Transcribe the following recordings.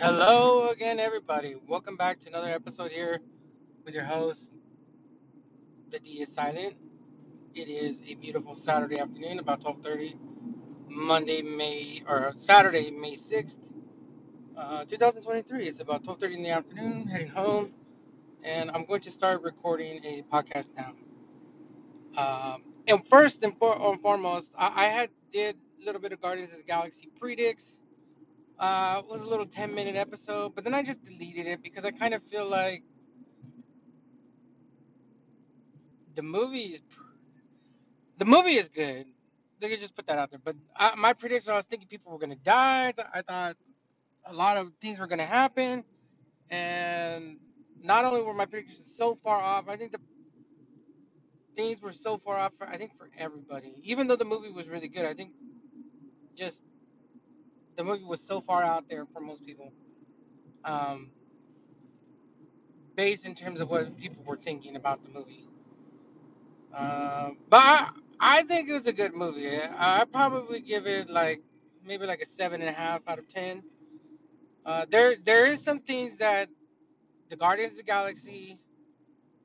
Hello again, everybody. Welcome back to another episode here with your host. The D is silent. It is a beautiful Saturday afternoon, about 12:30, Monday, May or Saturday, May 6th, uh, 2023. It's about 12:30 in the afternoon, heading home, and I'm going to start recording a podcast now. Um, and first and, for, and foremost, I, I had did a little bit of Guardians of the Galaxy predicts. Uh, it was a little 10 minute episode, but then I just deleted it because I kind of feel like the movie is the movie is good. They could just put that out there. But I, my prediction, I was thinking people were gonna die. I, I thought a lot of things were gonna happen, and not only were my predictions so far off, I think the things were so far off. For, I think for everybody, even though the movie was really good, I think just the movie was so far out there for most people, um, based in terms of what people were thinking about the movie. Um, but I, I think it was a good movie. I probably give it like maybe like a seven and a half out of ten. Uh, there there is some things that the Guardians of the Galaxy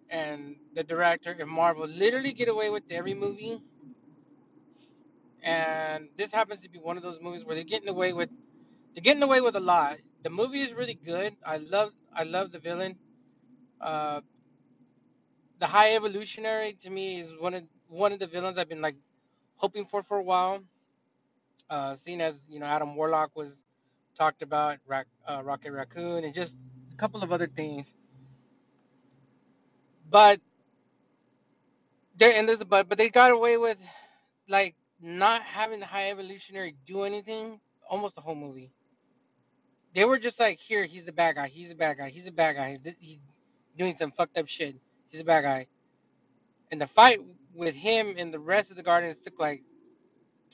and the director and Marvel literally get away with every movie, and this happens to be one of those movies where they're getting away with they're getting away with a lot. The movie is really good. I love I love the villain. Uh, the High Evolutionary to me is one of one of the villains I've been like hoping for for a while. Uh, seeing as you know Adam Warlock was talked about, Rac- uh, Rocket Raccoon, and just a couple of other things. But there and there's a but, but they got away with like not having the High Evolutionary do anything almost the whole movie. They were just like, here, he's the bad guy, he's a bad guy, he's a bad guy, he's doing some fucked up shit, he's a bad guy. And the fight with him and the rest of the Guardians took like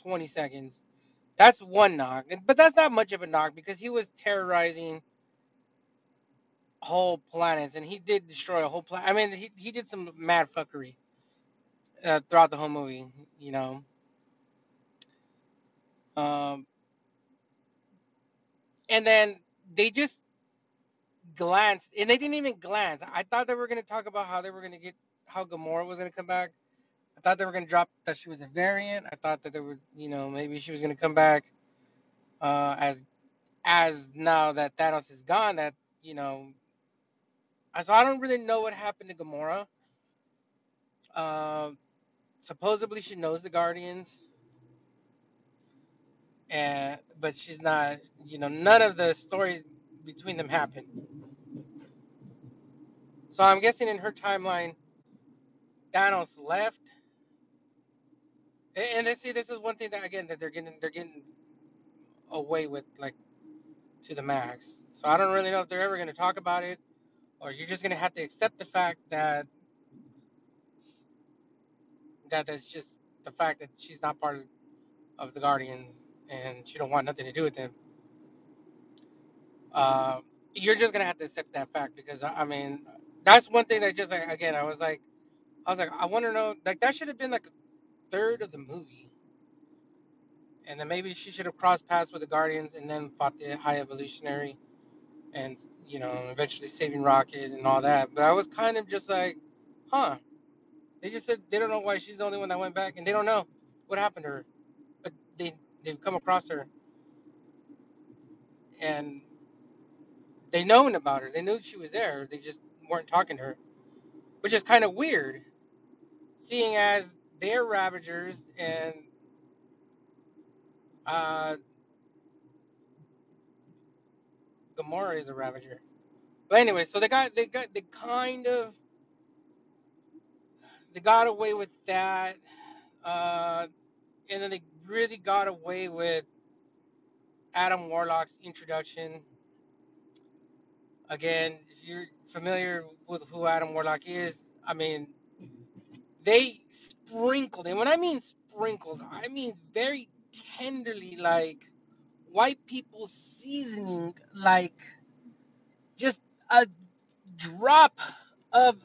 20 seconds. That's one knock, but that's not much of a knock because he was terrorizing whole planets, and he did destroy a whole planet. I mean, he he did some mad fuckery uh, throughout the whole movie, you know. Um, and then they just glanced, and they didn't even glance. I thought they were gonna talk about how they were gonna get how Gamora was gonna come back. I thought they were gonna drop that she was a variant. I thought that they were, you know, maybe she was gonna come back uh, as as now that Thanos is gone. That you know, so I don't really know what happened to Gamora. Um, supposedly she knows the Guardians, and but she's not. You know, none of the story between them happened. So I'm guessing in her timeline, Thanos left. And, they see this is one thing that again that they're getting they're getting away with like to the max. So I don't really know if they're ever going to talk about it, or you're just going to have to accept the fact that that that's just the fact that she's not part of the Guardians and she don't want nothing to do with them. Uh, you're just gonna have to accept that fact because I I mean that's one thing that just like, again I was like I was like I want to know like that should have been like a third of the movie and then maybe she should have crossed paths with the Guardians and then fought the High Evolutionary and you know eventually saving Rocket and all that. But I was kind of just like, huh? They just said they don't know why she's the only one that went back and they don't know what happened to her, but they they've come across her and they known about her. They knew she was there. They just weren't talking to her, which is kind of weird, seeing as they're Ravagers and uh, Gamora is a Ravager. But anyway, so they got they got they kind of they got away with that, uh, and then they really got away with Adam Warlock's introduction. Again, if you're familiar with who Adam Warlock is, I mean, they sprinkled, and when I mean sprinkled, I mean very tenderly, like white people seasoning, like just a drop of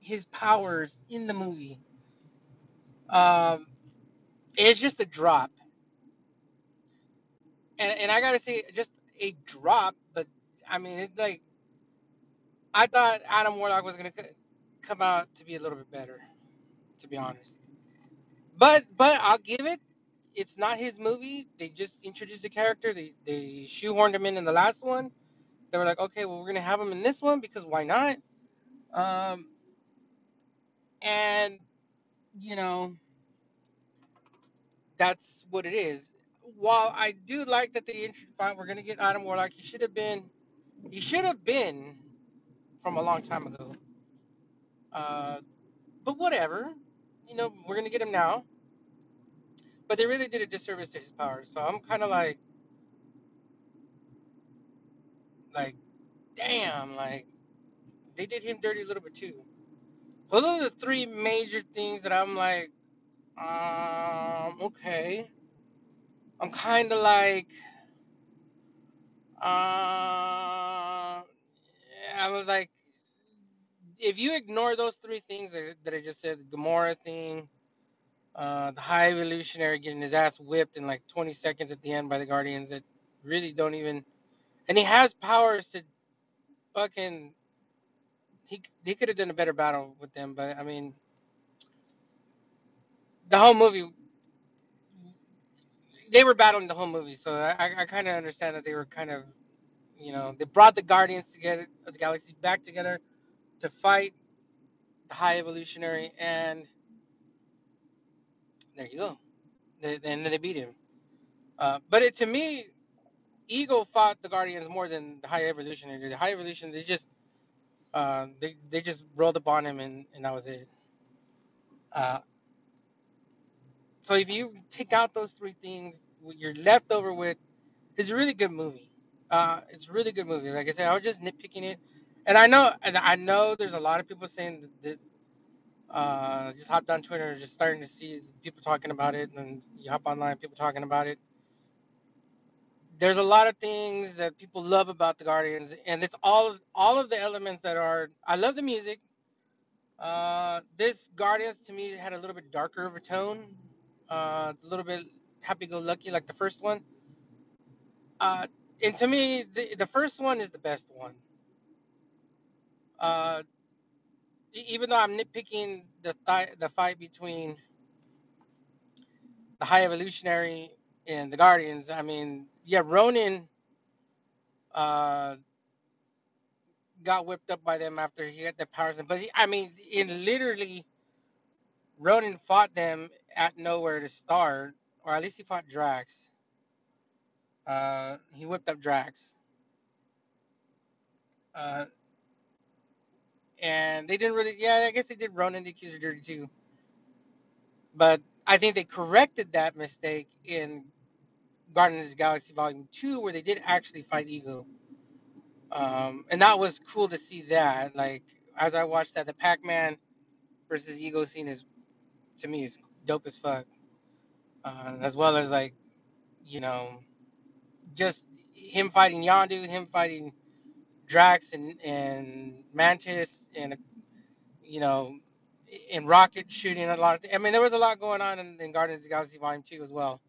his powers in the movie. Um, it's just a drop, and and I gotta say, just a drop, but I mean, it's like I thought Adam Warlock was gonna c- come out to be a little bit better, to be honest. But but I'll give it. It's not his movie. They just introduced the character. They they shoehorned him in in the last one. They were like, okay, well we're gonna have him in this one because why not? Um, and you know that's what it is. While I do like that they introduced, we're gonna get Adam Warlock. He should have been. He should have been from a long time ago. Uh, but whatever. You know, we're gonna get him now. But they really did a disservice to his powers. So I'm kind of like, like, damn, like they did him dirty a little bit too. So those are the three major things that I'm like, um, okay. I'm kind of like, uh, I was like, if you ignore those three things that, I just said, the Gamora thing, uh, the High Evolutionary getting his ass whipped in like 20 seconds at the end by the Guardians that really don't even, and he has powers to fucking, he he could have done a better battle with them, but I mean, the whole movie, they were battling the whole movie, so I I, kind of understand that they were kind of, you know, they brought the Guardians together of the Galaxy back together to fight the High Evolutionary, and there you go, they, and then they beat him. Uh, but it, to me, Ego fought the Guardians more than the High Evolutionary. The High Evolution, they just uh, they they just rolled up on him, and, and that was it. Uh, so if you take out those three things, what you're left over with is a really good movie. Uh, it's a really good movie. Like I said, I was just nitpicking it, and I know and I know there's a lot of people saying that. uh, just hopped on Twitter, just starting to see people talking about it, and you hop online, people talking about it there's a lot of things that people love about the Guardians, and it's all all of the elements that are. I love the music. Uh, this Guardians to me had a little bit darker of a tone, uh, a little bit happy-go-lucky like the first one. Uh, and to me, the, the first one is the best one. Uh, even though I'm nitpicking the the fight between the High Evolutionary and the Guardians, I mean, yeah, Ronan. Uh, got whipped up by them after he had the powers. But he, I mean, in literally, Ronan fought them at nowhere to start, or at least he fought Drax. Uh, he whipped up Drax, uh, and they didn't really. Yeah, I guess they did Ronan the Accuser dirty too. But I think they corrected that mistake in Guardians of the Galaxy Volume Two, where they did actually fight Ego, um, and that was cool to see that. Like as I watched that, the Pac-Man versus Ego scene is to me is dope as fuck. uh, as well as like you know just him fighting Yondu, him fighting Drax and and Mantis, and you know, and Rocket shooting a lot of. I mean, there was a lot going on in, in Guardians of the Galaxy Volume Two as well.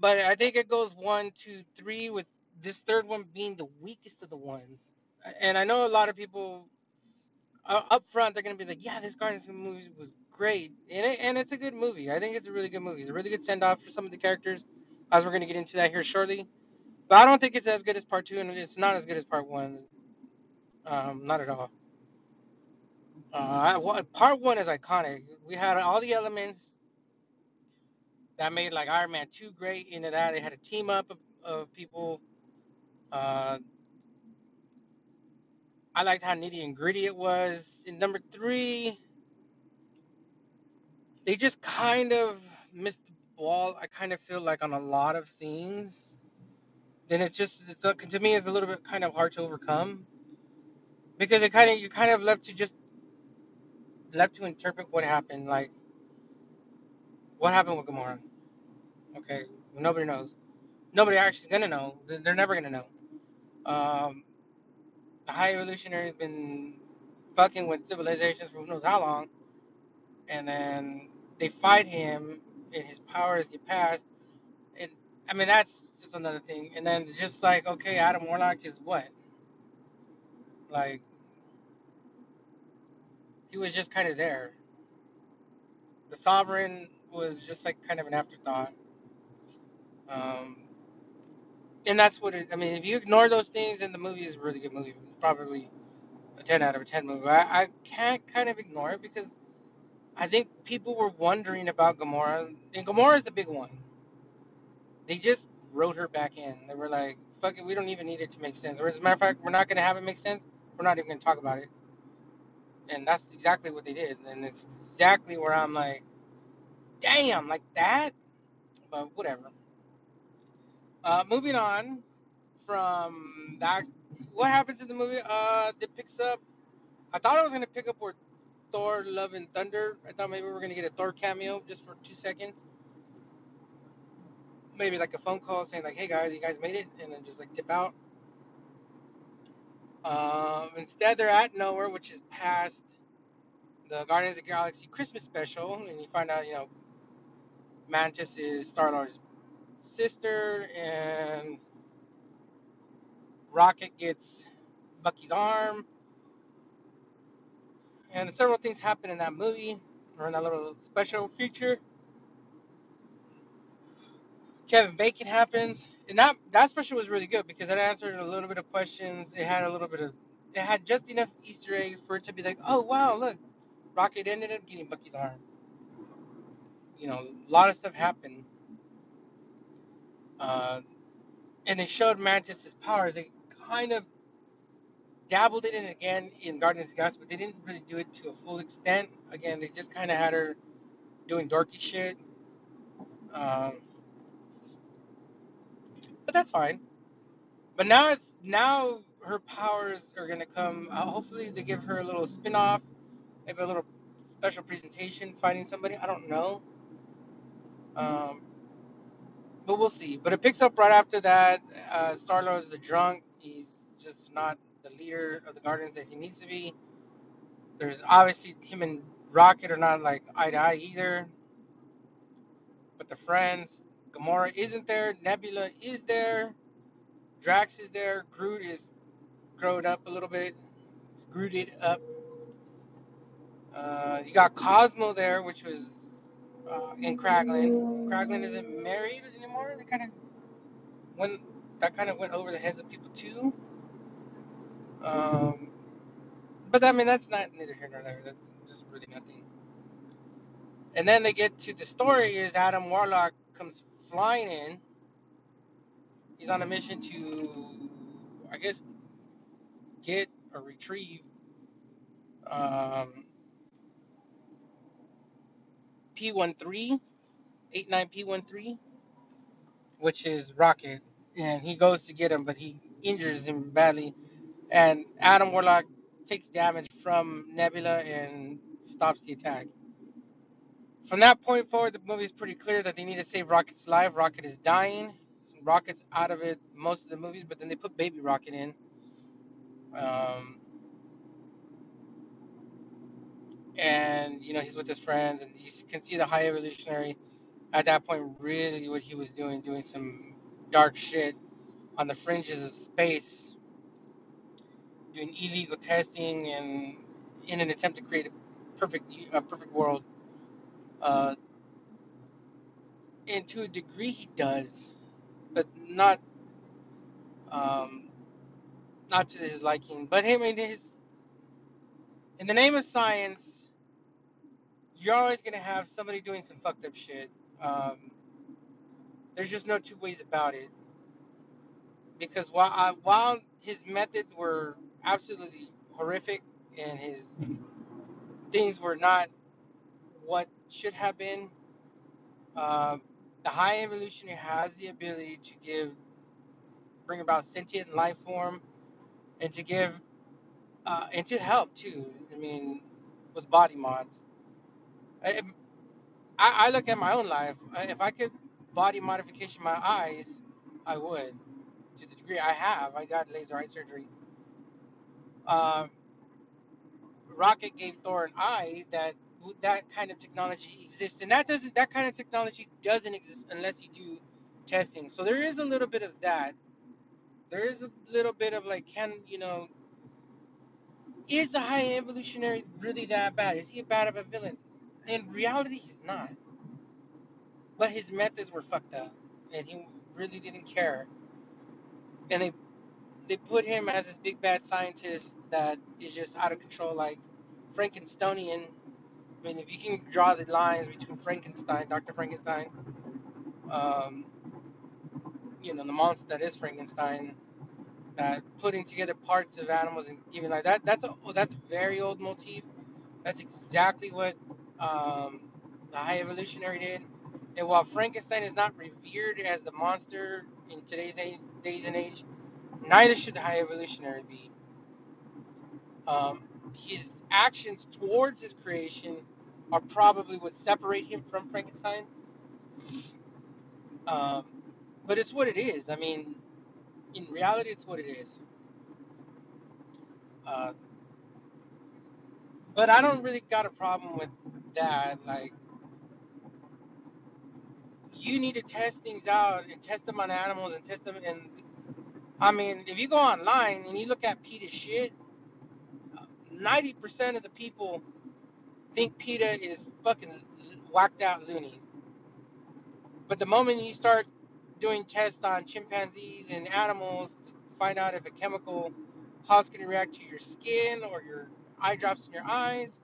But I think it goes one, two, three, with this third one being the weakest of the ones. And I know a lot of people uh, up front they're gonna be like, yeah, this Guardians movie was great, and it, and it's a good movie. I think it's a really good movie. It's a really good send off for some of the characters, as we're gonna get into that here shortly. But I don't think it's as good as part two, and it's not as good as part one. Um, not at all. Uh, I, part one is iconic. We had all the elements that made like Iron Man two great. Into that, they had a team up of, of people. Uh, I liked how nitty and gritty it was. In number three, they just kind of missed the ball. I kind of feel like on a lot of things. Then it's just it's a, to me it's a little bit kind of hard to overcome because it kind of you kind of left to just left to interpret what happened. Like what happened with Gamora. Okay, nobody knows. Nobody actually gonna know. They're they're never gonna know. Um, the High Evolutionary has been fucking with civilizations for who knows how long, and then they fight him, and his powers get passed. And I mean, that's just another thing. And then just like, okay, Adam Warlock is what? Like, he was just kind of there. The Sovereign was just like kind of an afterthought. Um, and that's what it, I mean, if you ignore those things, then the movie is a really good movie. Probably a 10 out of a 10 movie. I, I can't kind of ignore it because I think people were wondering about Gamora. And Gamora is the big one. They just wrote her back in. They were like, fuck it, we don't even need it to make sense. Or as a matter of fact, we're not going to have it make sense. We're not even going to talk about it. And that's exactly what they did. And it's exactly where I'm like, damn, like that? But whatever. Uh, moving on from that, what happens in the movie? Uh, it picks up. I thought I was going to pick up where Thor, Love, and Thunder. I thought maybe we were to get a Thor cameo just for two seconds. Maybe like a phone call saying, like, hey guys, you guys made it. And then just like dip out. Um, instead, they're at nowhere, which is past the Guardians of the Galaxy Christmas special, and you find out, you know, Mantis is Star Lord's sister, and Rocket gets Bucky's arm, and several things happen in that movie or in that little special feature. Kevin Bacon happens, and that that special was really good because it answered a little bit of questions. It had a little bit of, it had just enough Easter eggs for it to be like, oh wow, look, Rocket ended up getting Bucky's arm. You know, a lot of stuff happened. Uh, and they showed Mantis's powers. It kind of dabbled in it again in Guardians of the Galaxy, but they didn't really do it to a full extent. Again, they just kind of had her doing dorky shit. Um, but that's fine. But now it's now her powers are gonna come. Uh, hopefully, they give her a little spin-off, maybe a little special presentation fighting somebody. I don't know. Um, but we'll see. But it picks up right after that. Uh, Star Lord is a drunk. He's just not the leader of the Guardians that he needs to be. There's obviously him and Rocket are not like eye to eye either. But the friends, Gamora isn't there. Nebula is there. Drax is there. Groot is grown up a little bit. He's Grooted up. Uh, you got Cosmo there, which was uh, in Kraglin. Kraglin isn't married anymore. They kind of went. That kind of went over the heads of people too. Um, but I mean, that's not neither here nor there. That's just really nothing. And then they get to the story is Adam Warlock comes flying in. He's on a mission to, I guess, get or retrieve um, P13, 89P13, which is Rocket. And he goes to get him, but he injures him badly. And Adam Warlock takes damage from Nebula and stops the attack. From that point forward, the movie is pretty clear that they need to save Rocket's life. Rocket is dying. Rocket's out of it most of the movies, but then they put Baby Rocket in. Um, and you know he's with his friends, and you can see the High Evolutionary at that point really what he was doing, doing some dark shit on the fringes of space, doing illegal testing, and in an attempt to create a perfect, a perfect world. Uh, and to a degree, he does, but not, um, not to his liking. But I mean, his in the name of science, you're always gonna have somebody doing some fucked up shit. Um, there's just no two ways about it. Because while I, while his methods were absolutely horrific and his things were not what should have been, um, the high evolutionary has the ability to give, bring about sentient life form, and to give, uh, and to help too. I mean, with body mods. I, I I look at my own life. If I could body modification my eyes, I would. To the degree I have, I got laser eye surgery. Um, Rocket gave Thor an eye that that kind of technology exists, and that doesn't that kind of technology doesn't exist unless you do testing. So there is a little bit of that. There is a little bit of like, can you know, is the high evolutionary really that bad? Is he a bad of a villain? In reality, he's not. But his methods were fucked up, and he really didn't care. And they they put him as this big bad scientist that is just out of control, like Frankensteinian. I mean, if you can draw the lines between Frankenstein, Dr. Frankenstein, um, you know, the monster that is Frankenstein, that putting together parts of animals and giving like that. That's a that's a very old motif. That's exactly what um, the High Evolutionary did. And while Frankenstein is not revered as the monster in today's age, days and age, neither should the High Evolutionary be. Um, his actions towards his creation are probably what separate him from Frankenstein. Um, but it's what it is. I mean, in reality, it's what it is. Uh, but I don't really got a problem with that. Like, you need to test things out and test them on animals and test them. And I mean, if you go online and you look at PETA shit, 90% of the people think PETA is fucking whacked out loonies. But the moment you start doing tests on chimpanzees and animals to find out if a chemical, how it's going to react to your skin or your eye drops in your eyes,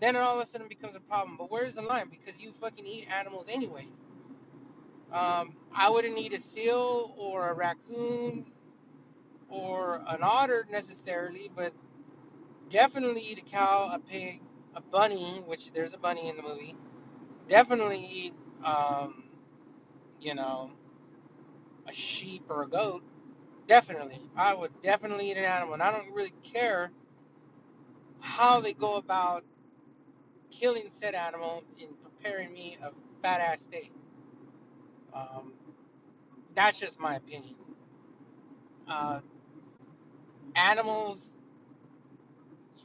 then it all of a sudden becomes a problem. But where's the line? Because you fucking eat animals anyways. Um, I wouldn't eat a seal or a raccoon or an otter necessarily, but definitely eat a cow, a pig, a bunny, which there's a bunny in the movie. Definitely eat, um, you know, a sheep or a goat. Definitely. I would definitely eat an animal. And I don't really care how they go about killing said animal in preparing me a fat ass steak. Um, that's just my opinion. Uh, animals,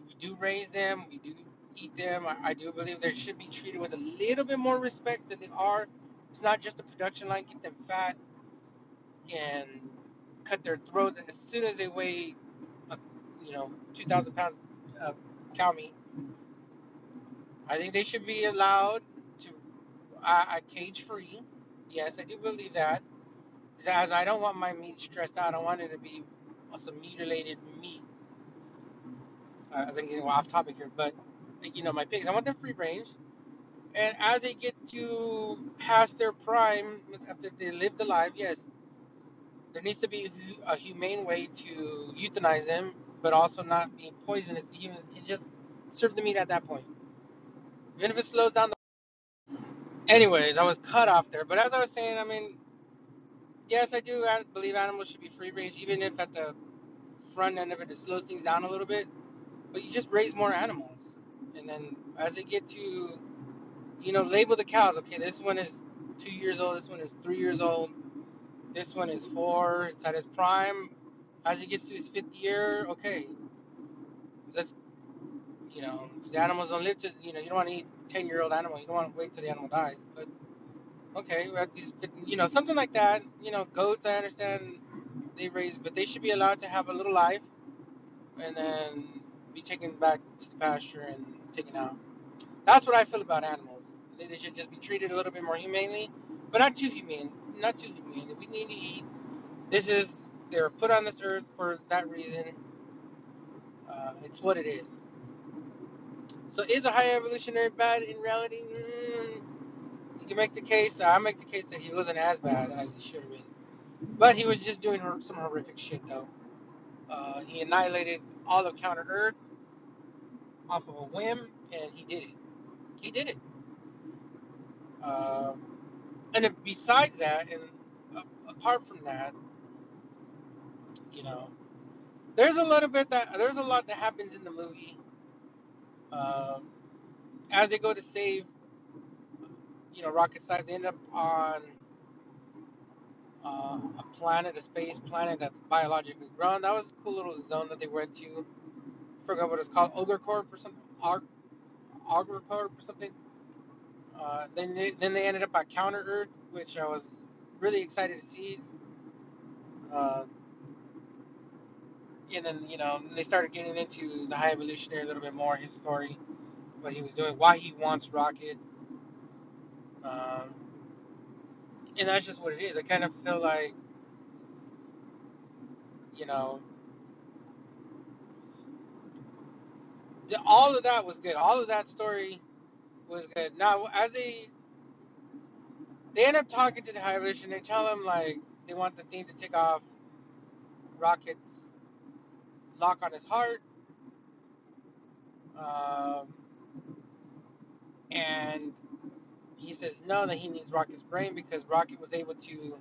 we do raise them, we do eat them. I, I do believe they should be treated with a little bit more respect than they are. It's not just a production line, get them fat and cut their throat as soon as they weigh, uh, you know, 2,000 pounds of cow meat. I think they should be allowed to uh, cage free. Yes, I do believe that. As I don't want my meat stressed out, I want it to be some mutilated meat. Uh, as I'm getting off topic here, but you know, my pigs, I want them free range. And as they get to past their prime, after they live the life, yes, there needs to be a humane way to euthanize them, but also not be poisonous to humans. It just serve the meat at that point. Even if it slows down the. Anyways, I was cut off there, but as I was saying, I mean, yes, I do believe animals should be free range, even if at the front end of it, it slows things down a little bit. But you just raise more animals, and then as they get to, you know, label the cows. Okay, this one is two years old. This one is three years old. This one is four. It's at its prime. As it gets to its fifth year, okay, let's, you know, because the animals don't live to, you know, you don't want to eat ten year old animal. You don't want to wait till the animal dies. But okay, we have these, you know, something like that. You know, goats. I understand they raise, but they should be allowed to have a little life, and then be taken back to the pasture and taken out. That's what I feel about animals. They, they should just be treated a little bit more humanely, but not too humane. Not too humane. We need to eat. This is they were put on this earth for that reason. Uh, it's what it is. So is a high evolutionary bad in reality? Mm, you can make the case. I make the case that he wasn't as bad as he should have been, but he was just doing some horrific shit though. Uh, he annihilated all of Counter Earth off of a whim, and he did it. He did it. Uh, and then besides that, and apart from that, you know, there's a little bit that there's a lot that happens in the movie. Uh, as they go to save, you know, Rocket Side, they end up on uh, a planet, a space planet that's biologically grown. That was a cool little zone that they went to. I Forgot what it's called, Orgocorp or something, Orgocorp or something. Uh, then they then they ended up at Counter Earth, which I was really excited to see. Uh, and then you know they started getting into the High Evolutionary a little bit more, his story, what he was doing, why he wants Rocket, um, and that's just what it is. I kind of feel like you know the, all of that was good. All of that story was good. Now as they they end up talking to the High Evolution, they tell him like they want the thing to take off Rocket's lock on his heart. Um, and he says no, that he needs Rocket's brain because Rocket was able to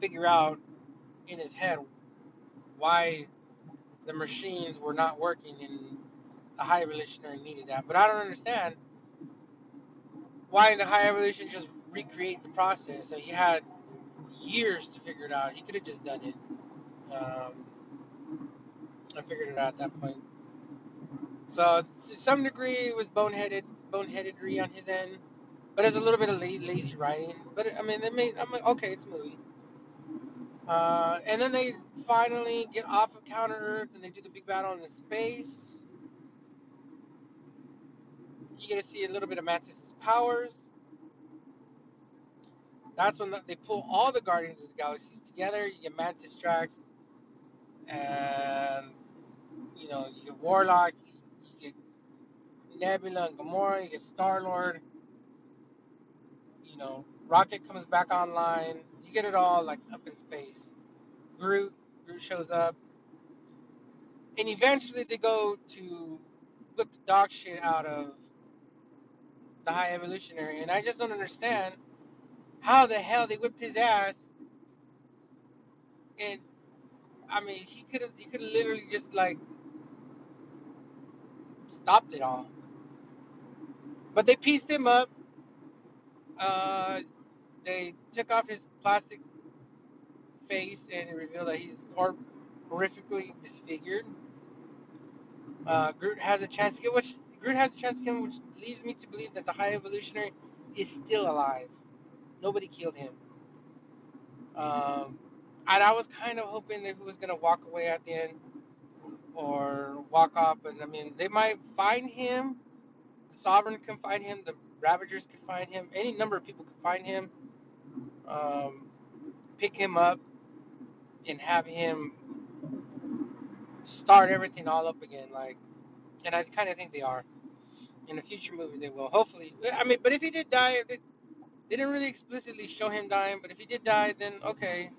figure out in his head why the machines were not working and the high evolutionary needed that. But I don't understand why the high evolution just recreate the process. So he had years to figure it out. He could have just done it. Um, I figured it out at that point. So to some degree, it was boneheaded, boneheadedry on his end, but it's a little bit of lazy writing. But I mean, they made. I'm like, okay, it's a movie. Uh, and then they finally get off of Counter Earth and they do the big battle in space. You get to see a little bit of Mantis's powers. That's when they pull all the Guardians of the Galaxies together. You get Mantis Drax, and you know you get Warlock, Nebula and Gamora, you get Star Lord. You know Rocket comes back online. You get it all like up in space. Groot, Groot shows up, and eventually they go to whip the dog shit out of the High Evolutionary, and I just don't understand how the hell they whipped his ass. And I mean, he could have he could have literally just like stopped it all. But they pieced him up. Uh, they took off his plastic face and revealed that he's hor- horrifically disfigured. Uh, Groot has a chance to get which Groot has a chance to get, which leads me to believe that the High Evolutionary is still alive. Nobody killed him. Um, and I was kind of hoping that he was gonna walk away at the end or walk off. And I mean, they might find him. The Sovereign can find him. The Ravagers can find him. Any number of people can find him. Um, pick him up and have him start everything all up again. Like, and I kind of think they are. In a future movie, they will. Hopefully, I mean, but if he did die, they, they didn't really explicitly show him dying. But if he did die, then okay.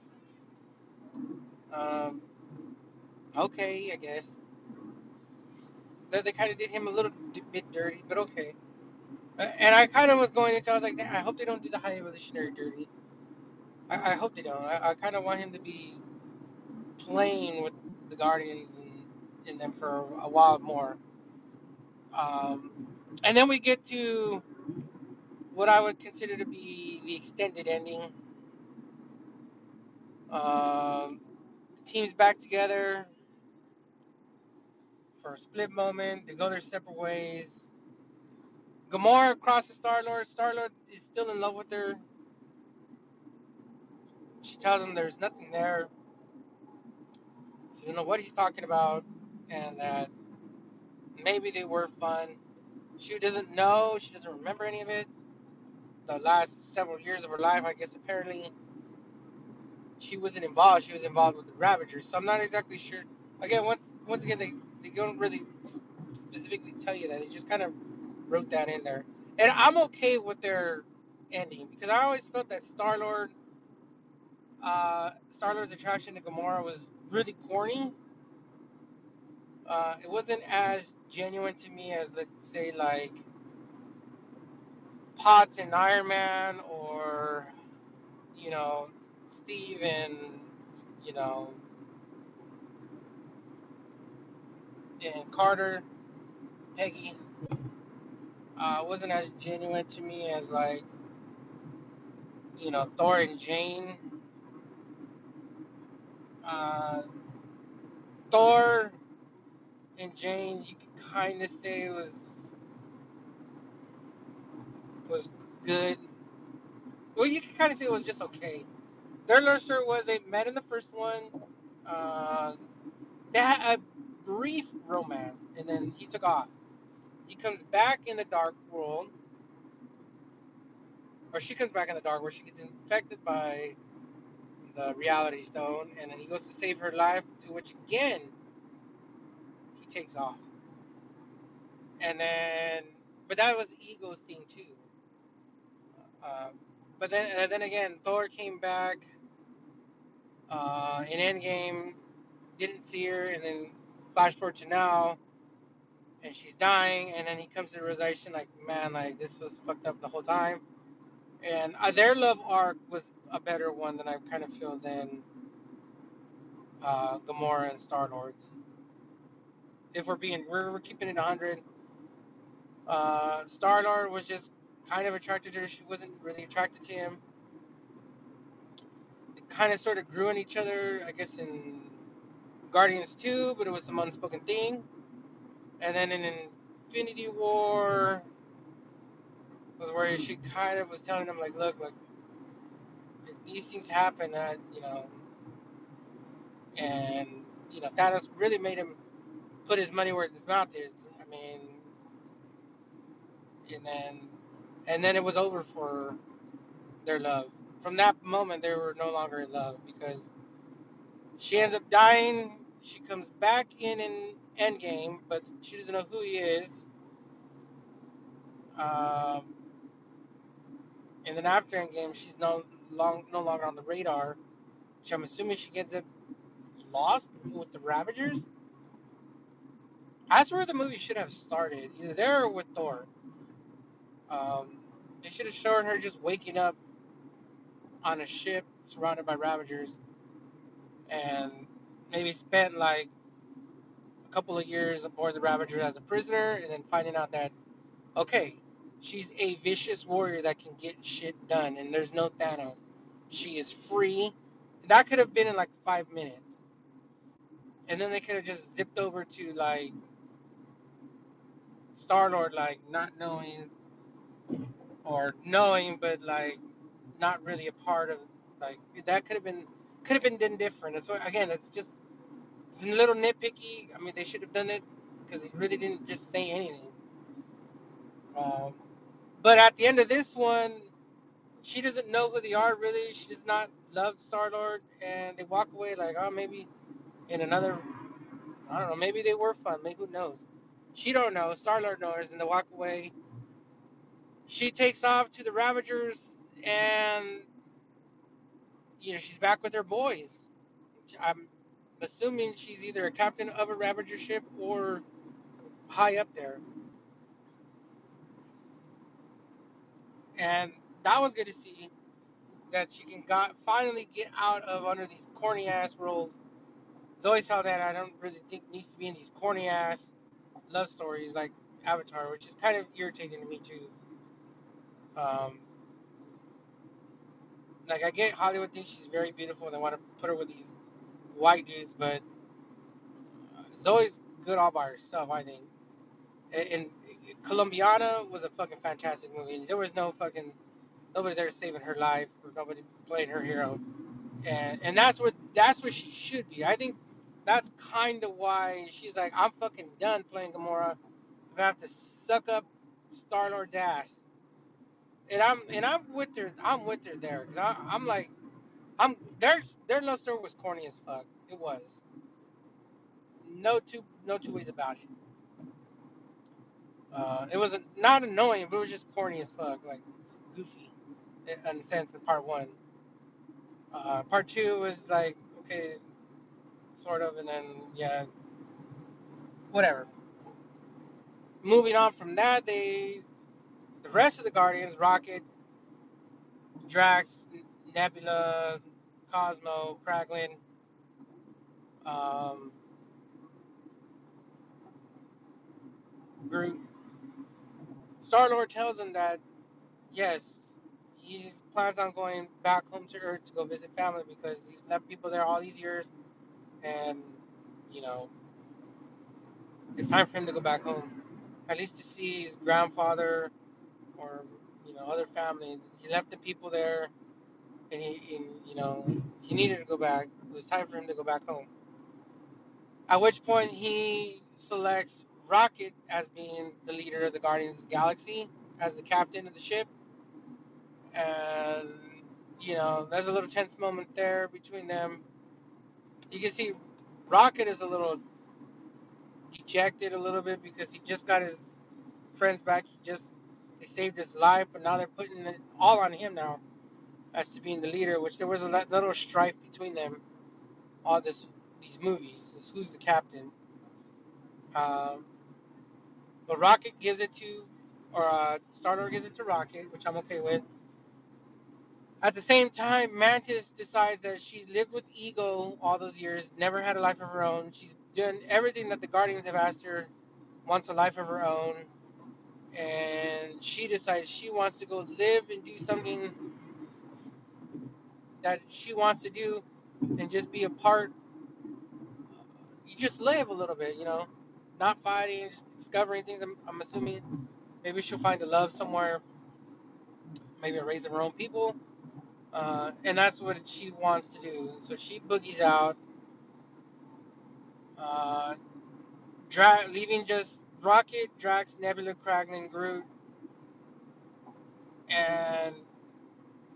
Um, okay, I guess. They, they kind of did him a little bit dirty, but okay. And I kind of was going into, I was like, I hope they don't do the high evolutionary dirty. I, I hope they don't. I, I kind of want him to be playing with the Guardians and in them for a while more. Um, and then we get to what I would consider to be the extended ending. Um, the team's back together for a split moment. They go their separate ways. Gamora crosses Star Lord. Star Lord is still in love with her. She tells him there's nothing there. She doesn't know what he's talking about, and that maybe they were fun. She doesn't know. She doesn't remember any of it. The last several years of her life, I guess, apparently she wasn't involved. She was involved with the Ravagers. So I'm not exactly sure. Again, once once again, they they don't really specifically tell you that. They just kind of wrote that in there, and I'm okay with their ending because I always felt that Star Lord, uh, Star Lord's attraction to Gamora was really corny. Uh, it wasn't as genuine to me as let's say like Potts and Iron Man or you know Steve and you know and Carter, Peggy. Uh, wasn't as genuine to me as like you know Thor and Jane. Uh, Thor and Jane, you could kind of say was was good well, you can kind of say it was just okay. Their story was they met in the first one. Uh, they had a brief romance, and then he took off. He comes back in the dark world, or she comes back in the dark where she gets infected by the reality stone, and then he goes to save her life. To which again he takes off, and then but that was Ego's thing too. Um, but then then again, Thor came back uh, in Endgame, didn't see her, and then flash forward to now, and she's dying, and then he comes to the realization like, man, like this was fucked up the whole time. And uh, their love arc was a better one than I kind of feel than uh, Gamora and Star Lord's. If we're being, we're, we're keeping it 100. Uh, Star Lord was just kind of attracted to her. She wasn't really attracted to him. They kind of sort of grew on each other, I guess, in Guardians 2, but it was some unspoken thing. And then in Infinity War was where she kind of was telling him, like, look, like, if these things happen, uh, you know, and, you know, Thanos really made him put his money where his mouth is. I mean, and then, and then it was over for their love. From that moment, they were no longer in love because she ends up dying. She comes back in in Endgame, but she doesn't know who he is. Um, and then after Endgame, she's no long no longer on the radar. So I'm assuming she gets up lost with the Ravagers. That's where the movie should have started, either there or with Thor. Um, they should have shown her just waking up on a ship surrounded by Ravagers, Mm-hmm. and maybe spent like a couple of years aboard the Ravager as a prisoner, and then finding out that okay, she's a vicious warrior that can get shit done, and there's no Thanos. She is free. That could have been in like five minutes, and then they could have just zipped over to like Star Lord, like not knowing or knowing, but like not really a part of like that could have been could have been done different. So again, it's just it's a little nitpicky. I mean, they should have done it because he really didn't just say anything. Um, but at the end of this one, she doesn't know who they are really. She does not love Star Lord, and they walk away like, oh, maybe in another, I don't know, maybe they were fun. Maybe who knows? She don't know. Star Lord knows, and they walk away. She takes off to the Ravagers, and you know she's back with her boys. I'm assuming she's either a captain of a Ravager ship or high up there. And that was good to see that she can got finally get out of under these corny ass roles. Zoe that I don't really think needs to be in these corny ass love stories like Avatar, which is kind of irritating to me too. Um, like I get Hollywood thinks she's very beautiful and they want to put her with these white dudes, but Zoe's good all by herself, I think. And, and was a fucking fantastic movie. There was no fucking nobody there saving her life or nobody playing her hero, and and that's what that's what she should be. I think that's kind of why she's like, I'm fucking done playing Gamora. I have to suck up Star Lord's ass, and I'm and I'm with her. I'm with her there because I'm like, I'm their their love story was corny as fuck. It was no two no two ways about it. Uh, it was not annoying, but it was just corny as fuck, like goofy, in a sense. In part one, uh, part two was like okay, sort of, and then yeah, whatever. Moving on from that, they the rest of the Guardians, Rocket, Drax, Nebula, Cosmo, Kraglin, um, Groot. Star Lord tells him that yes, he plans on going back home to Earth to go visit family because he's left people there all these years, and you know it's time for him to go back home, at least to see his grandfather, or you know, other family. He left the people there, and he, you know, he needed to go back. It was time for him to go back home. At which point he selects Rocket as being the leader of the Guardians of the Galaxy, as the captain of the ship, and you know, there's a little tense moment there between them. You can see Rocket is a little dejected a little bit because he just got his friends back. He just they saved his life, but now they're putting it all on him now as to being the leader. Which there was a little strife between them all this these movies. Who's the captain? Um, but Rocket gives it to, or uh, Star Lord gives it to Rocket, which I'm okay with. At the same time, Mantis decides that she lived with Ego all those years, never had a life of her own. She's done everything that the Guardians have asked her, wants a life of her own, and she decides she wants to go live and do something that she wants to do and just be a part. You just live a little bit, you know, not fighting, just discovering things. I'm, I'm assuming maybe she'll find a love somewhere, maybe raising her own people Uh, and that's what she wants to do. So she boogies out, uh, dra- leaving just Rocket, Drax, Nebula, Kraglin, Groot, and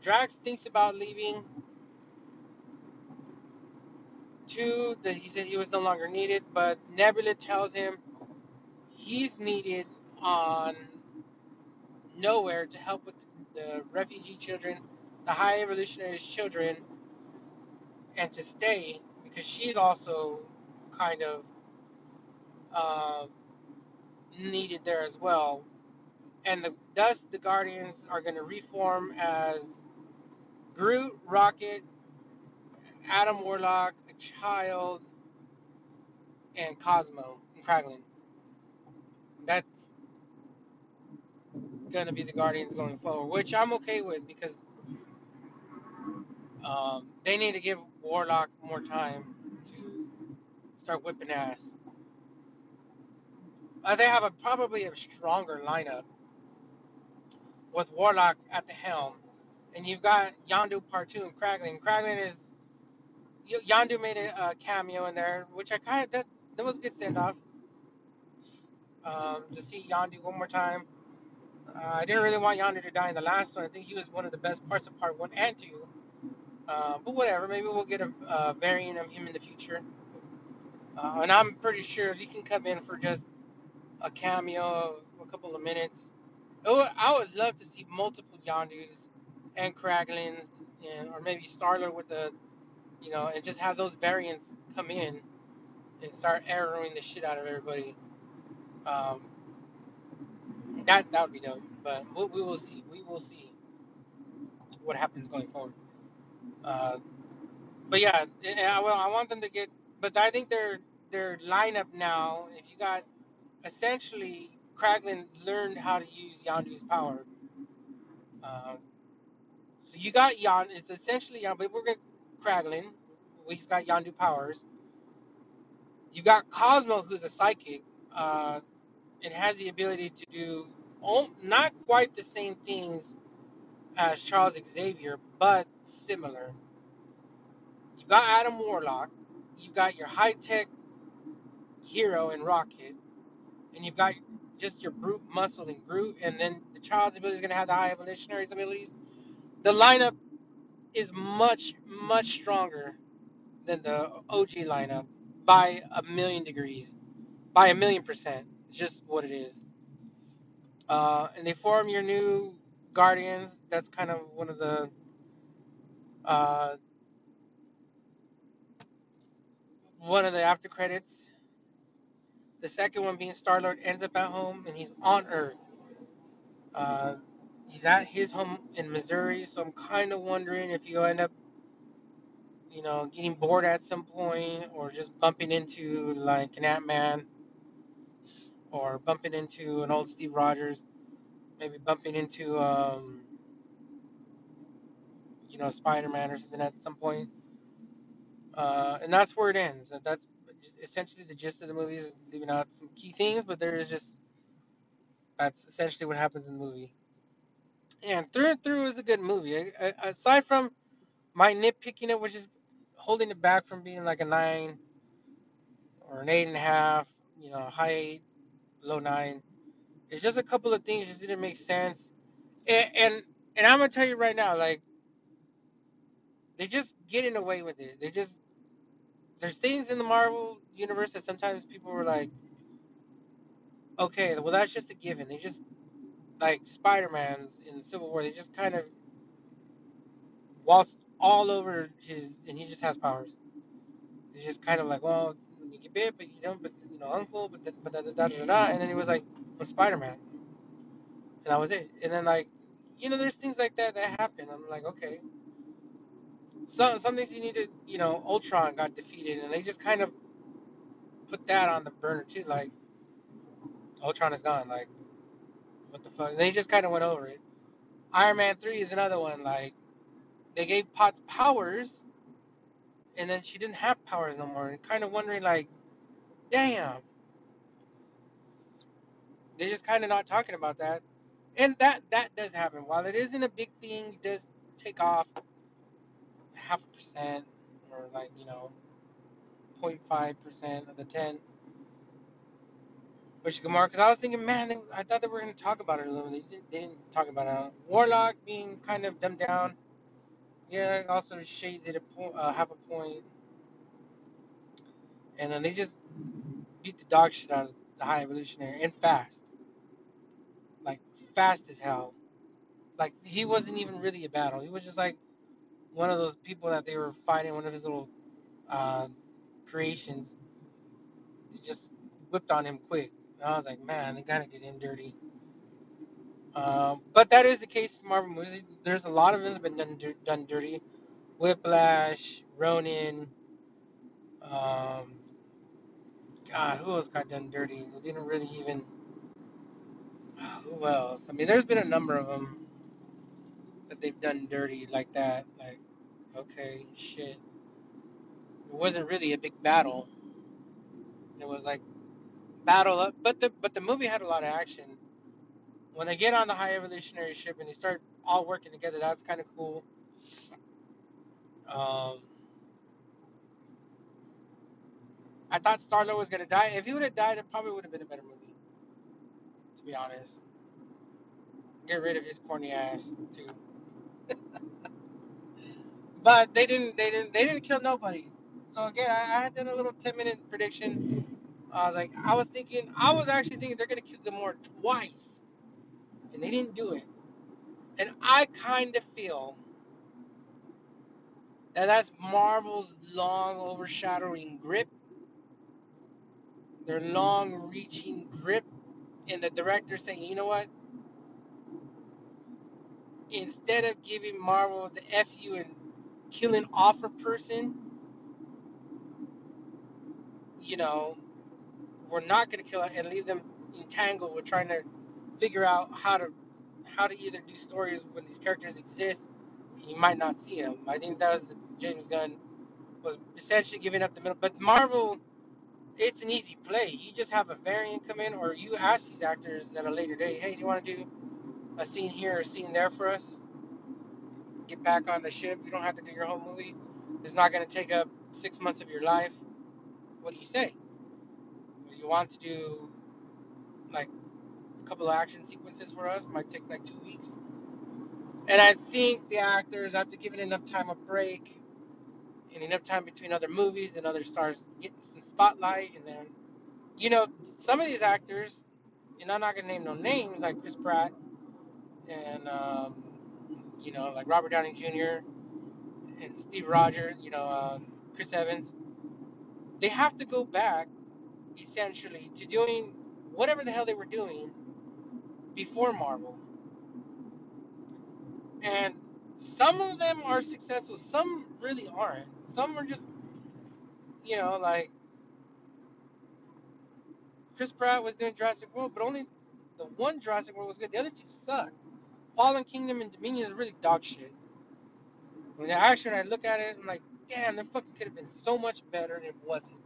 Drax thinks about leaving. Two, that he said he was no longer needed, but Nebula tells him he's needed on Knowhere to help with the refugee children, the high evolutionary children, and to stay because she's also kind of uh, needed there as well. And the, thus, the Guardians are going to reform as Groot, Rocket, Adam Warlock, a child, and Cosmo and Kraglin. That's going to be the Guardians going forward, which I'm okay with because um, they need to give Warlock more time to start whipping ass. Uh, they have a probably a stronger lineup with Warlock at the helm, and you've got Yondu Part Two and Kraglin. Kraglin is Y- Yondu made a, cameo in there, which I kind of that that was a good send off. Um, to see Yondu one more time. Uh, I didn't really want Yondu to die in the last one. I think he was one of the best parts of Part One and Two. Uh, but whatever, maybe we'll get a, a variant of him in the future. Uh, and I'm pretty sure if he can come in for just a cameo of a couple of minutes, would, I would love to see multiple Yondus and Kraglins, and or maybe Starler with the, you know, and just have those variants come in and start arrowing the shit out of everybody. Um, that that would be dope. But we, we will see. We will see what happens going forward. Uh, but yeah, I, I want them to get. But I think their their lineup now. If you got essentially Kraglin learned how to use Yondu's power. Um, so you got Yon. It's essentially Yon, but we're going Kraglin. He's got Yondu powers. You've got Cosmo, who's a psychic, uh, and has the ability to do all, not quite the same things as Charles Xavier, but similar. You've got Adam Warlock. You've got your high tech hero in Rocket, and you've got just your brute muscle and brute, and then the child's ability is going to have the high evolutionary abilities. The lineup is much, much stronger than the OG lineup by a million degrees, by a million percent. It's just what it is. Uh, and they form your new Guardians. That's kind of one of the uh, one of the after credits. The second one being Star Lord ends up at home and he's on Earth. Uh, he's at his home in Missouri, so I'm kind of wondering if you end up, you know, getting bored at some point or just bumping into like an Ant Man or bumping into an old Steve Rogers, maybe bumping into, um, you know, Spider Man or something at some point. Uh, and that's where it ends. That's essentially the gist of the movie is leaving out some key things, but there is just that's essentially what happens in the movie. And through and through is a good movie. Aside from my nitpicking it, which is holding it back from being like a nine or an eight and a half, you know, high eight, low nine. It's just a couple of things just didn't make sense. And and, and I'm gonna tell you right now, like they're just getting away with it. They just there's things in the Marvel universe that sometimes people were like, okay, well that's just a given. They just like Spider Man's in Civil War, they just kind of waltzed all over his, and he just has powers. It's just kind of like, well, you get bit, but you don't, but you know, uncle, but da da da da da, and then he was like, I'm Spider Man, and that was it. And then like, you know, there's things like that that happen. I'm like, okay. Some some things you need to, you know, Ultron got defeated, and they just kind of put that on the burner too. Like, Ultron is gone. Like, what the fuck? They just kind of went over it. Iron Man three is another one. Like, they gave Potts powers, and then she didn't have powers no more. And kind of wondering like, damn, they're just kind of not talking about that. And that that does happen. While it isn't a big thing, it does take off half a percent or like you know, zero point 0.5 percent of the ten. Which Gamora, because I was thinking, man, they, I thought they were going to talk about it a little. They didn't, they didn't talk about it. Warlock being kind of dumbed down. Yeah, also shades it a uh, half a point. And then they just beat the dog shit out of the High Evolutionary and fast, like fast as hell. Like he wasn't even really a battle. He was just like one of those people that they were fighting. One of his little uh, creations. Just whipped on him quick. And I was like, man, they gotta get him dirty. Um, but that is the case in Marvel movies. There's a lot of them that have been done, done dirty. Whiplash, Ronan. Um, God, who else got done dirty? They didn't really even. Who else? I mean, there's been a number of them that they've done dirty like that. Like, okay, shit. It wasn't really a big battle. It was like battle up, but the but the movie had a lot of action. When they get on the high evolutionary ship and they start all working together, that's kind of cool. Um, I thought Star Lord was gonna die. If he would have died, it probably would have been a better movie. To be honest, get rid of his corny ass too. But they didn't. They didn't. They didn't kill nobody. So again, I, I had done a little ten minute prediction. I was like, I was thinking, I was actually thinking they're gonna kill Gamora twice, and they didn't do it. And I kind of feel that that's Marvel's long overshadowing grip, their long reaching grip, and the director saying, you know what? Instead of giving Marvel the fu and killing off a person, you know, we're not going to kill it and leave them entangled with trying to figure out how to how to either do stories when these characters exist and you might not see them. I think that was the James Gunn was essentially giving up the middle. But Marvel, it's an easy play. You just have a variant come in, or you ask these actors at a later date, hey, do you want to do a scene here a scene there for us? Get back on the ship. You don't have to do your whole movie. It's not going to take up six months of your life. What do you say? You want to do like a couple of action sequences for us? Might take like two weeks. And I think the actors, have after giving enough time a break and enough time between other movies and other stars getting some spotlight, and then, you know, some of these actors, and I'm not gonna name no names like Chris Pratt and um, you know like Robert Downey Jr. and Steve Rogers, you know um, Chris Evans, they have to go back essentially to doing whatever the hell they were doing before Marvel. And some of them are successful, some really aren't. Some are just, you know, like Chris Pratt was doing Jurassic World, but only the one Jurassic World was good. The other two suck. Fallen Kingdom and Dominion is really dog shit. When I actually I look at it, I'm like, damn, that fucking could have been so much better, and it wasn't.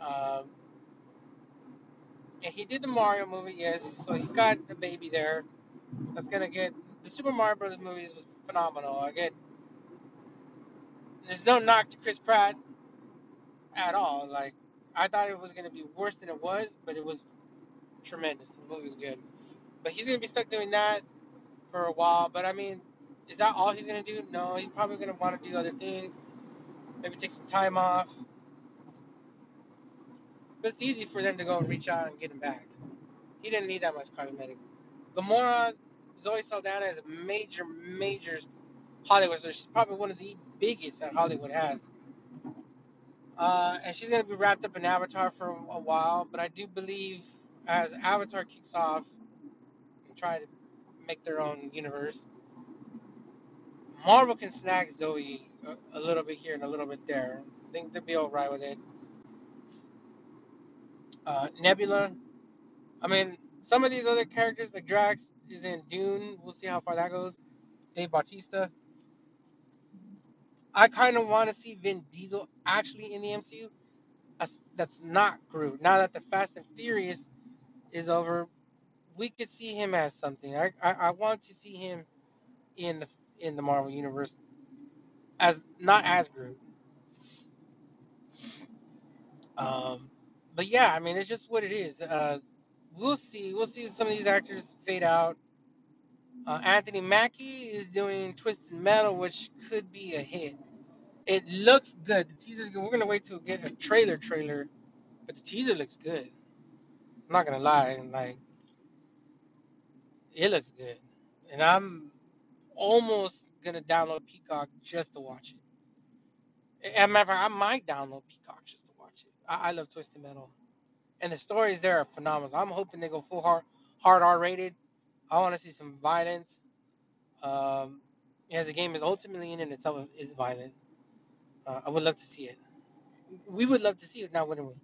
Um, and he did the Mario movie, yes. So he's got a baby there. That's gonna get the Super Mario Brothers movies was phenomenal. Again, there's no knock to Chris Pratt at all. Like I thought it was gonna be worse than it was, but it was tremendous. The movie was good. But he's gonna be stuck doing that for a while. But I mean, is that all he's gonna do? No, he's probably gonna want to do other things. Maybe take some time off. But it's easy for them to go reach out and get him back. He didn't need that much cosmetic. Gamora, Zoe Saldana is a major, major Hollywood. So she's probably one of the biggest that Hollywood has. Uh, and she's gonna be wrapped up in Avatar for a while. But I do believe as Avatar kicks off try to make their own universe, Marvel can snag Zoe a, a little bit here and a little bit there. I think they'll be alright with it. Uh, Nebula. I mean, some of these other characters, like Drax, is in Dune. We'll see how far that goes. Dave Bautista. I kind of want to see Vin Diesel actually in the MCU. That's, that's not Groot. Now that the Fast and Furious is over, we could see him as something. I, I, I want to see him in the in the Marvel universe as not as Groot. Um, but yeah, I mean it's just what it is. Uh, we'll see. We'll see some of these actors fade out. Uh, Anthony Mackie is doing Twisted Metal, which could be a hit. It looks good. The teaser. We're gonna wait to get a trailer trailer, but the teaser looks good. I'm not gonna lie, like it looks good, and I'm almost gonna download Peacock just to watch it. As a matter of fact, I might download Peacock just to watch it. I, I love Twisted Metal, and the stories there are phenomenal. I'm hoping they go full hard, hard R rated. I want to see some violence. Um, as the game is ultimately in and itself is violent. Uh, I would love to see it. We would love to see it now, wouldn't we?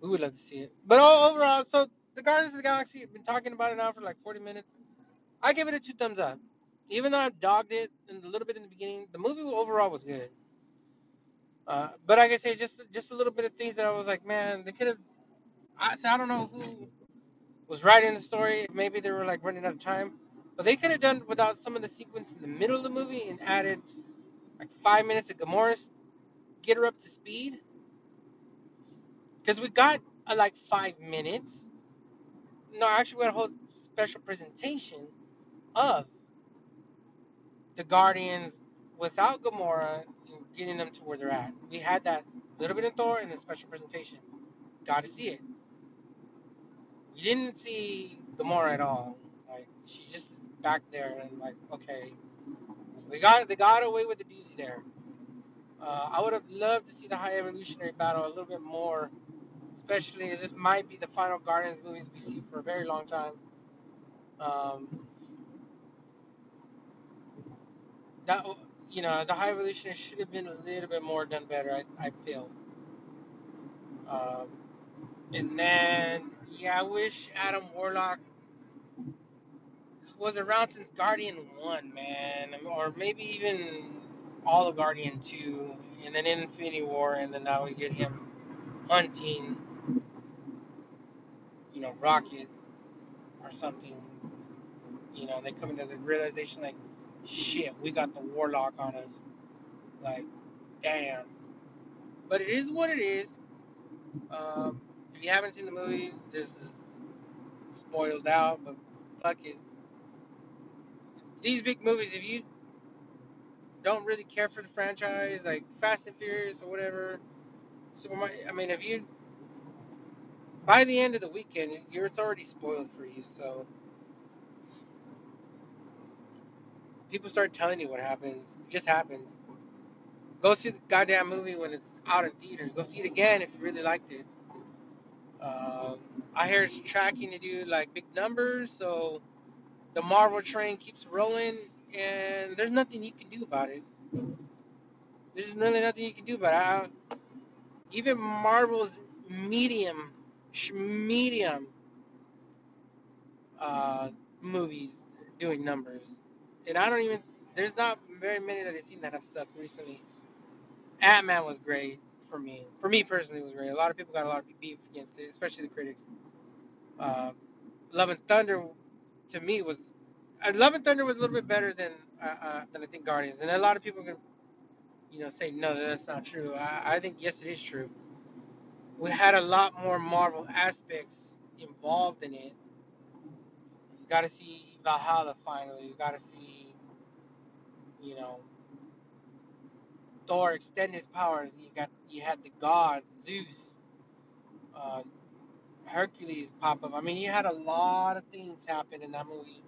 We would love to see it. But overall, so the Guardians of the Galaxy have been talking about it now for like 40 minutes. I give it a two thumbs up. Even though I dogged it a little bit in the beginning, the movie overall was good. Uh, but like I say, just just a little bit of things that I was like, man, they could have. I so I don't know who was writing the story. Maybe they were like running out of time, but they could have done without some of the sequence in the middle of the movie and added like five minutes of Gamora's get her up to speed. Because we got uh, like five minutes. No, actually, we had a whole special presentation of the Guardians without Gamora and getting them to where they're at. We had that little bit in Thor and a special presentation. Got to see it. We didn't see Gamora at all. Like she just back there and like okay. So they got they got away with the doozy there. Uh, I would have loved to see the High Evolutionary battle a little bit more, especially as this might be the final Guardians movies we see for a very long time. Um, that you know the High Evolutionary should have been a little bit more done better. I, I feel. Um, and then yeah, I wish Adam Warlock was around since Guardian One, man, or maybe even all of Guardian Two, and then Infinity War, and then now we get him hunting, you know, Rocket or something. You know, they come into the realization like, shit, we got the Warlock on us. Like, damn. But it is what it is. Um, if you haven't seen the movie, this is spoiled out, but fuck it. These big movies, if you don't really care for the franchise, like Fast and Furious or whatever, Super Mario, I mean, if you by the end of the weekend, you're it's already spoiled for you. So people start telling you what happens. It just happens. Go see the goddamn movie when it's out in theaters. Go see it again if you really liked it. Um, I hear it's tracking to do like big numbers, so the Marvel train keeps rolling, and there's nothing you can do about it. There's really nothing you can do about it. I, even Marvel's medium, medium uh, movies doing numbers, and I don't even. There's not very many that I've seen that have sucked recently. Ant Man was great for me. For me personally, was great. A lot of people got a lot of beef against it, especially the critics. Uh, Love and Thunder, to me, was uh, Love and Thunder was a little bit better than uh, uh, than I think Guardians, and a lot of people can you know say no, that's not true. I, I think yes, it is true. We had a lot more Marvel aspects involved in it. You got to see Valhalla finally. You got to see you know Thor extend his powers. You got you had the gods, Zeus, uh, Hercules pop up. I mean, you had a lot of things happen in that movie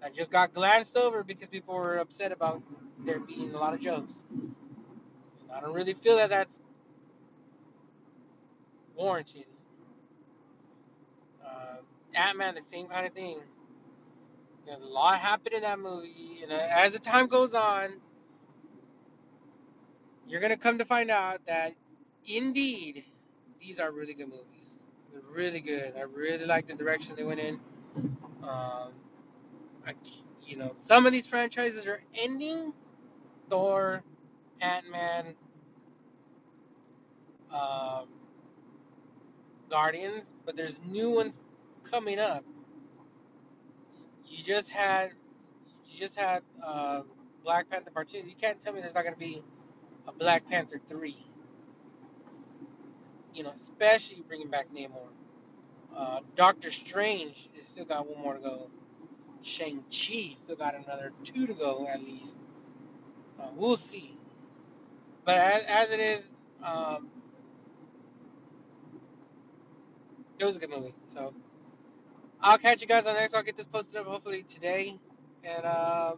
that just got glanced over because people were upset about there being a lot of jokes. And I don't really feel that that's warranted. Uh, Ant Man, the same kind of thing. You know, a lot happened in that movie, and as the time goes on, you're gonna come to find out that indeed these are really good movies. They're really good. I really like the direction they went in. Um, I, you know, some of these franchises are ending. Thor, Ant Man, um, Guardians, but there's new ones coming up. You just had, you just had uh, Black Panther Part Two. You can't tell me there's not gonna be a Black Panther Three. You know, especially bringing back Namor. Uh, Doctor Strange has still got one more to go. Shang Chi still got another two to go at least. Uh, we'll see. But as, as it is, um, it was a good movie. So I'll catch you guys on the next. I'll get this posted up hopefully today, and uh,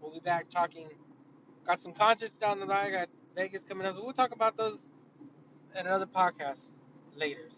we'll be back talking. Got some concerts down the line. I got Vegas coming up. We'll talk about those in another podcast later.